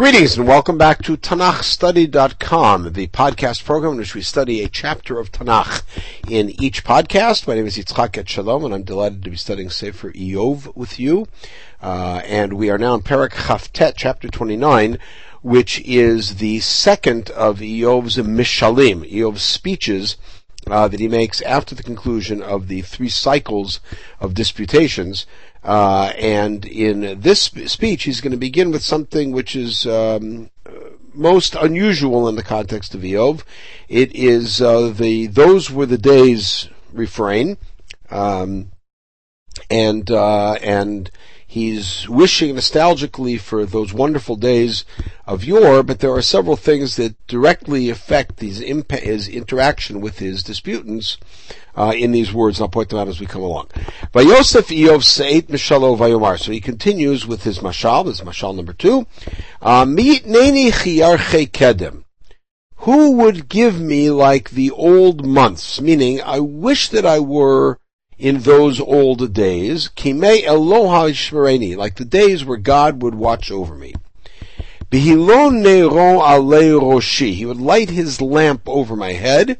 Greetings and welcome back to TanachStudy.com, the podcast program in which we study a chapter of Tanakh in each podcast. My name is Yitzchak Etshalom and I'm delighted to be studying Sefer Iyov with you. Uh, and we are now in Perek Chaftet, chapter 29, which is the second of Iyov's Mishalim, Iyov's speeches uh, that he makes after the conclusion of the three cycles of disputations. Uh, and in this speech, he's going to begin with something which is um, most unusual in the context of Iyov. It is uh, the "those were the days" refrain, um, and uh, and He's wishing nostalgically for those wonderful days of yore, but there are several things that directly affect his, impa- his interaction with his disputants uh, in these words. I'll point them out as we come along. Vayosef Iyov Seit Mishalo Vayomar. So he continues with his mashal. This is mashal number two. Uh, Meet Neni Chiyarche Kedem. Who would give me like the old months? Meaning, I wish that I were in those old days, Kimei Eloha Shmereni, like the days where God would watch over me. Bihilon Nero Ale Roshi, he would light his lamp over my head.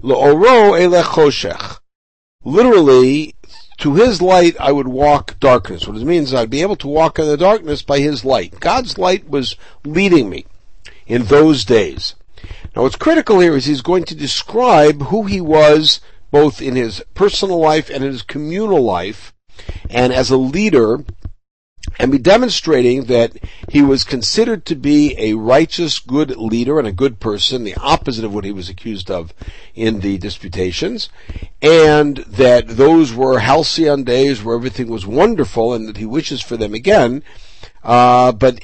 Lo'oro Ele Choshech. Literally, to his light I would walk darkness. What it means is I'd be able to walk in the darkness by his light. God's light was leading me in those days. Now what's critical here is he's going to describe who he was both in his personal life and in his communal life, and as a leader, and be demonstrating that he was considered to be a righteous, good leader and a good person, the opposite of what he was accused of in the disputations, and that those were halcyon days where everything was wonderful and that he wishes for them again. Uh, but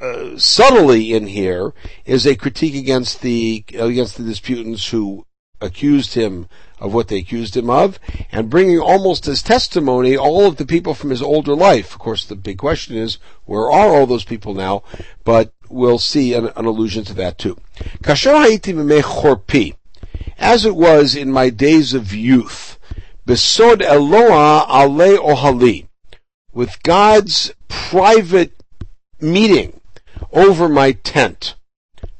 uh, subtly in here is a critique against the against the disputants who accused him of what they accused him of, and bringing almost as testimony all of the people from his older life. Of course, the big question is, where are all those people now? But we'll see an, an allusion to that too. As it was in my days of youth, besod Eloah ale ohali, with God's private meeting over my tent,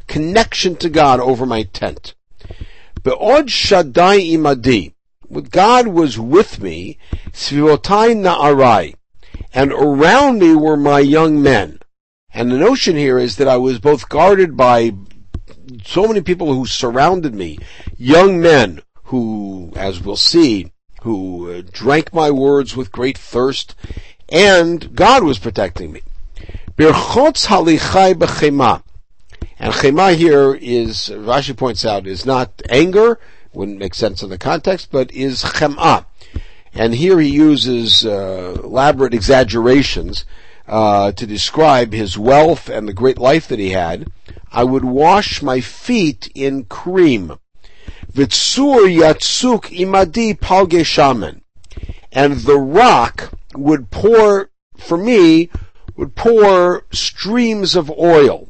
connection to God over my tent. Be'od Shaddai imadi. God was with me, Svivotai na'arai. And around me were my young men. And the notion here is that I was both guarded by so many people who surrounded me, young men who, as we'll see, who uh, drank my words with great thirst, and God was protecting me. Birchotz halichai b'chema. And chema here is, Rashi points out, is not anger, wouldn't make sense in the context, but is chema. And here he uses uh, elaborate exaggerations uh, to describe his wealth and the great life that he had. I would wash my feet in cream. Vitsur yatsuk imadi palge shaman. And the rock would pour, for me, would pour streams of oil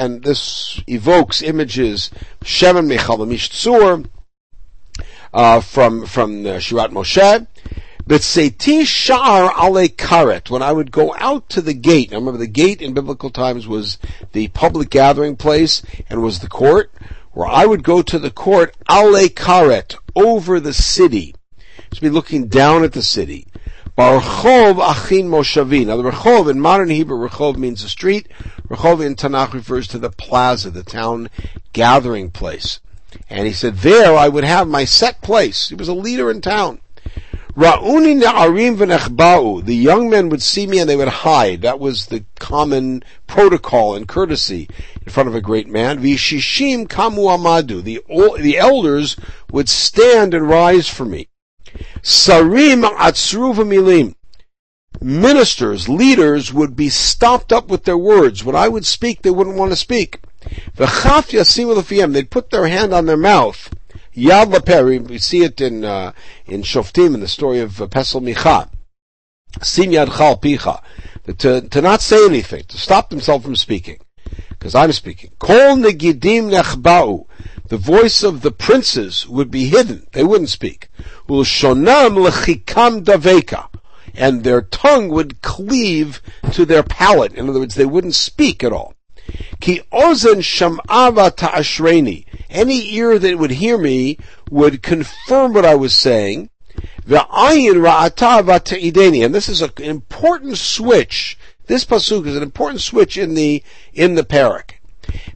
and this evokes images Mechalamish Tzur uh, from from the Shirat Moshe. But Seiti Shar Ale Karet, when I would go out to the gate, I remember the gate in biblical times was the public gathering place and was the court, where I would go to the court Ale Karet, over the city. To be looking down at the city. Barchov Achin Moshavin. Now the Rechov in modern Hebrew, Rechov means a street. Rechov in Tanakh refers to the plaza, the town gathering place. And he said, there I would have my set place. He was a leader in town. Ra'uni na'arim v'nechba'u. The young men would see me and they would hide. That was the common protocol and courtesy in front of a great man. V'shishim kamu amadu. The, the elders would stand and rise for me. Sarim atzru milim. Ministers, leaders would be stopped up with their words. When I would speak, they wouldn't want to speak. They'd put their hand on their mouth. Yad laperi. We see it in uh, in Shoftim in the story of uh, Pesel Micha. Sim yad chal picha. To, to not say anything, to stop themselves from speaking. Because I'm speaking. Kol negidim nechba'u. The voice of the princes would be hidden. They wouldn't speak. Lechikam daveka. And their tongue would cleave to their palate. In other words, they wouldn't speak at all. Ki ozen sham'ava ta'ashreni. Any ear that would hear me would confirm what I was saying. Ve'ayin ra'ata. And this is an important switch. This pasuk is an important switch in the, in the perek.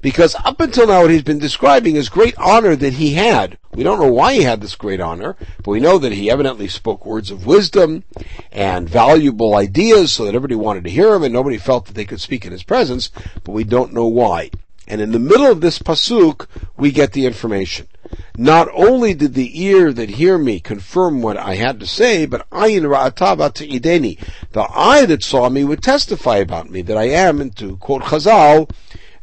Because up until now, what he's been describing is great honor that he had. We don't know why he had this great honor, but we know that he evidently spoke words of wisdom and valuable ideas so that everybody wanted to hear him and nobody felt that they could speak in his presence, but we don't know why. And in the middle of this pasuk, we get the information. Not only did the ear that hear me confirm what I had to say, but ayin ra'atava ideni, the eye that saw me would testify about me, that I am, and to quote Chazal,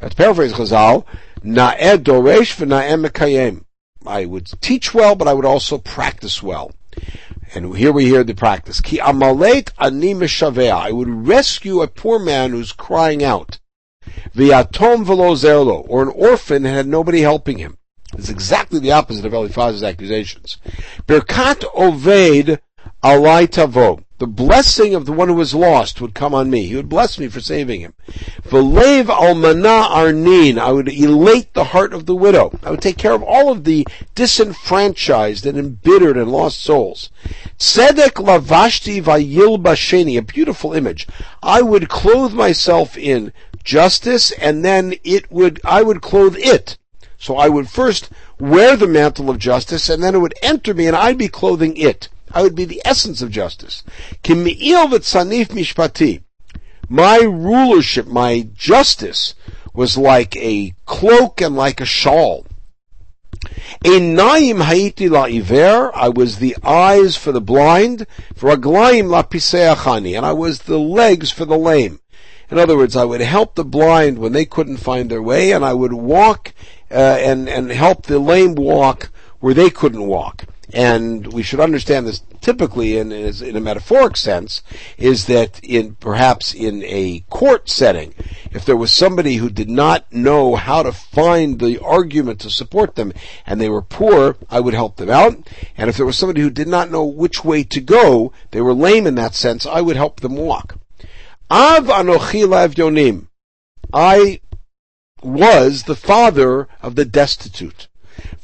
to paraphrase Chazal, na'eh doresh v'na'eh mekayem. I would teach well, but I would also practice well. And here we hear the practice. Ki amalet ani meshavea. I would rescue a poor man who's crying out. V'yatom v'lo. Or an orphan and had nobody helping him. It's exactly the opposite of Eliphaz's accusations. Birkat oved alai tavo the blessing of the one who was lost would come on me. He would bless me for saving him. V'lev almana arnin. I would elate the heart of the widow. I would take care of all of the disenfranchised and embittered and lost souls. Tzedek lavashti vayil basheni. A beautiful image. I would clothe myself in justice and then it would, I would clothe it. So I would first wear the mantle of justice and then it would enter me and I'd be clothing it. I would be the essence of justice. My rulership, my justice, was like a cloak and like a shawl. Einayim haiti la'iver, I was the eyes for the blind, for aglaim la piseachani, and I was the legs for the lame. In other words, I would help the blind when they couldn't find their way, and I would walk uh, and and help the lame walk where they couldn't walk and we should understand this typically in, in a metaphoric sense, is that in perhaps in a court setting, if there was somebody who did not know how to find the argument to support them and they were poor, I would help them out. And if there was somebody who did not know which way to go, they were lame in that sense, I would help them walk. Av anochi yonim. I was the father of the destitute.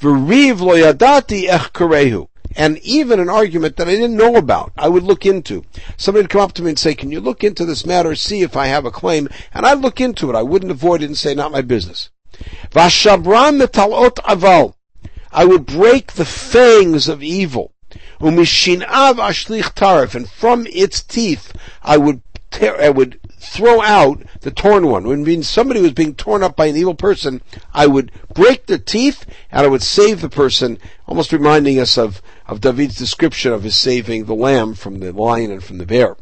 Lo yadati. And even an argument that I didn't know about, I would look into. Somebody would come up to me and say, can you look into this matter, see if I have a claim? And I'd look into it. I wouldn't avoid it and say, not my business. Vashabram metalot aval. I would break the fangs of evil. Umishinav ashlich tarif. And from its teeth, I would tear, I would throw out the torn one. When means somebody was being torn up by an evil person, I would break the teeth and I would save the person, almost reminding us of, of David's description of his saving the lamb from the lion and from the bear.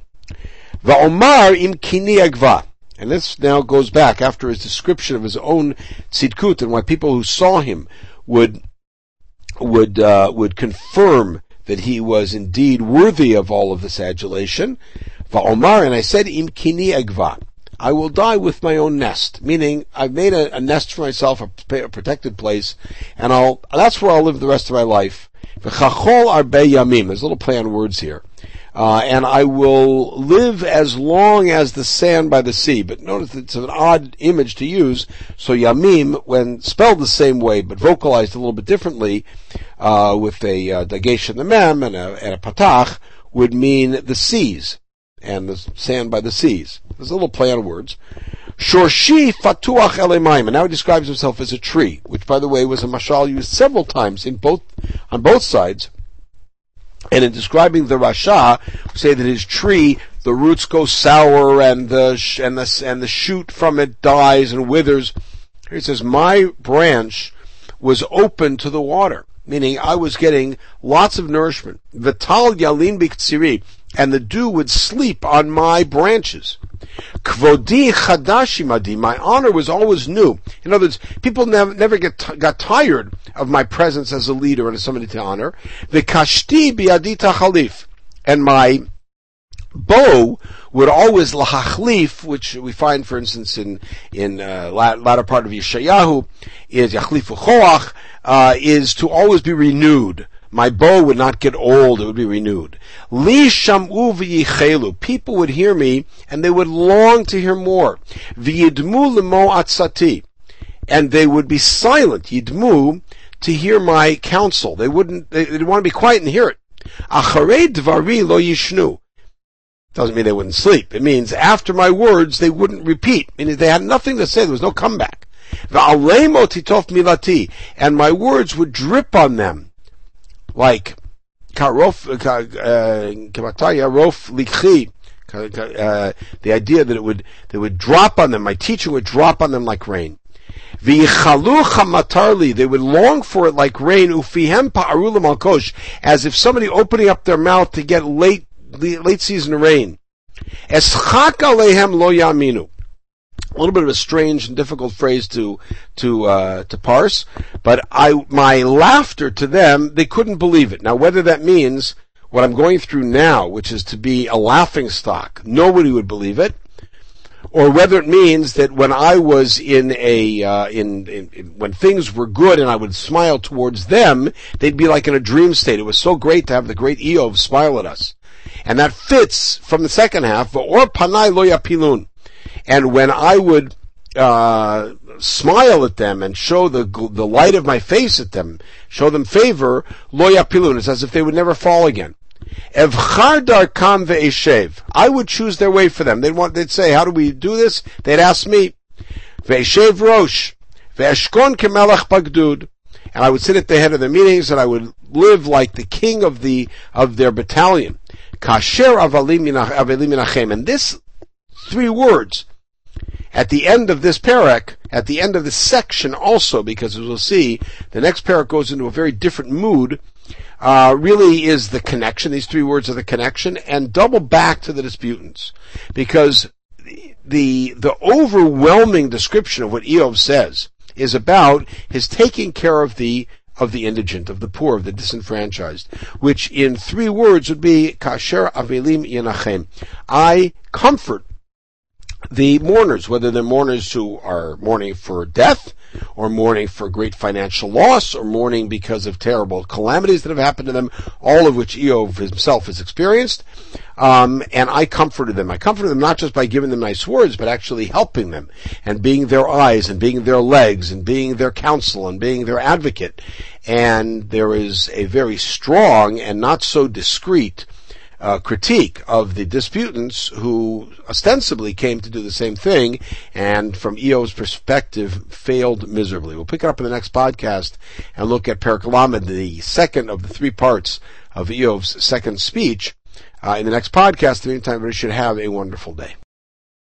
Va'omar im kini agva. And this now goes back after his description of his own tzidkut and why people who saw him would would uh, would confirm that he was indeed worthy of all of this adulation. Va'omar, and I said, im kini egva. I will die with my own nest, meaning I've made a, a nest for myself, a, a, protected place, and I'll, that's where I'll live the rest of my life. V'chachol arbe yamim. There's a little play on words here. Uh, and I will live as long as the sand by the sea. But notice it's an odd image to use. So yamim, when spelled the same way but vocalized a little bit differently, uh, with a uh, dagesh and the mem and a, and a patach, would mean the seas and the sand by the seas. There's a little play on words. Shorshi fatuach elemaim, and now he describes himself as a tree, which, by the way, was a mashal used several times in both on both sides. And in describing the rasha, say that his tree, the roots go sour, and the and the and the shoot from it dies and withers. Here he says, "My branch was open to the water." Meaning, I was getting lots of nourishment. Vital yalin biktsiri and the dew would sleep on my branches. Kvodi chadashimadi, my honor was always new. In other words, people never, never get t- got tired of my presence as a leader and as somebody to honor. The kashti biadita chalif, and my bow would always lahachlif, which we find, for instance, in in uh, latter part of Yeshayahu, is yachlifu choach, uh, is to always be renewed My bow would not get old, it would be renewed. Li sham'u v'yichelu. People would hear me, and they would long to hear more. V'yidmu limo atzati. And they would be silent, yidmu, to hear my counsel. They wouldn't, they, would want to be quiet and hear it. Acharei dvari lo yishnu. Doesn't mean they wouldn't sleep. It means after my words, they wouldn't repeat. Meaning they had nothing to say. There was no comeback. The Alemo Titof Milati. And my words would drip on them. Like, karof, kamataya rof likhi. Uh, the idea that it would, they would drop on them, my teaching would drop on them like rain. They would long for it like rain, ufihem as if somebody opening up their mouth to get late late season rain. Lo yaminu. A little bit of a strange and difficult phrase to to uh, to parse, but I my laughter to them they couldn't believe it. Now whether that means what I'm going through now, which is to be a laughing stock, nobody would believe it, or whether it means that when I was in a uh, in, in, in, when things were good and I would smile towards them, they'd be like in a dream state. It was so great to have the great Iyov smile at us. And that fits from the second half, or panai lo yapilun. And when I would uh, smile at them and show the the light of my face at them, show them favor, lo yapilun. It's as if they would never fall again. Evchar darkam ve'eshev. I would choose their way for them. They'd want, they'd say, how do we do this? They'd ask me. Ve'eshev rosh. Ve'eshkon kemelech bagdud and I would sit at the head of the meetings and I would live like the king of the of their battalion. Kasher avalim. And this three words at the end of this perek, at the end of this section also, because as we'll see, the next perek goes into a very different mood, uh, really is the connection. These three words are the connection, and double back to the disputants, because the the overwhelming description of what Iyov says is about his taking care of the of the indigent, of the poor, of the disenfranchised, which in three words would be kasher avelim yenachem. I comfort the mourners, whether they're mourners who are mourning for death, or mourning for great financial loss, or mourning because of terrible calamities that have happened to them, all of which Iyov himself has experienced. Um, and I comforted them. I comforted them not just by giving them nice words, but actually helping them and being their eyes and being their legs and being their counsel and being their advocate. And there is a very strong and not so discreet uh, critique of the disputants who ostensibly came to do the same thing and from Iyov's perspective failed miserably. We'll pick it up in the next podcast and look at Perikalamed, the second of the three parts of Iyov's second speech uh, in the next podcast. In the meantime, everybody should have a wonderful day.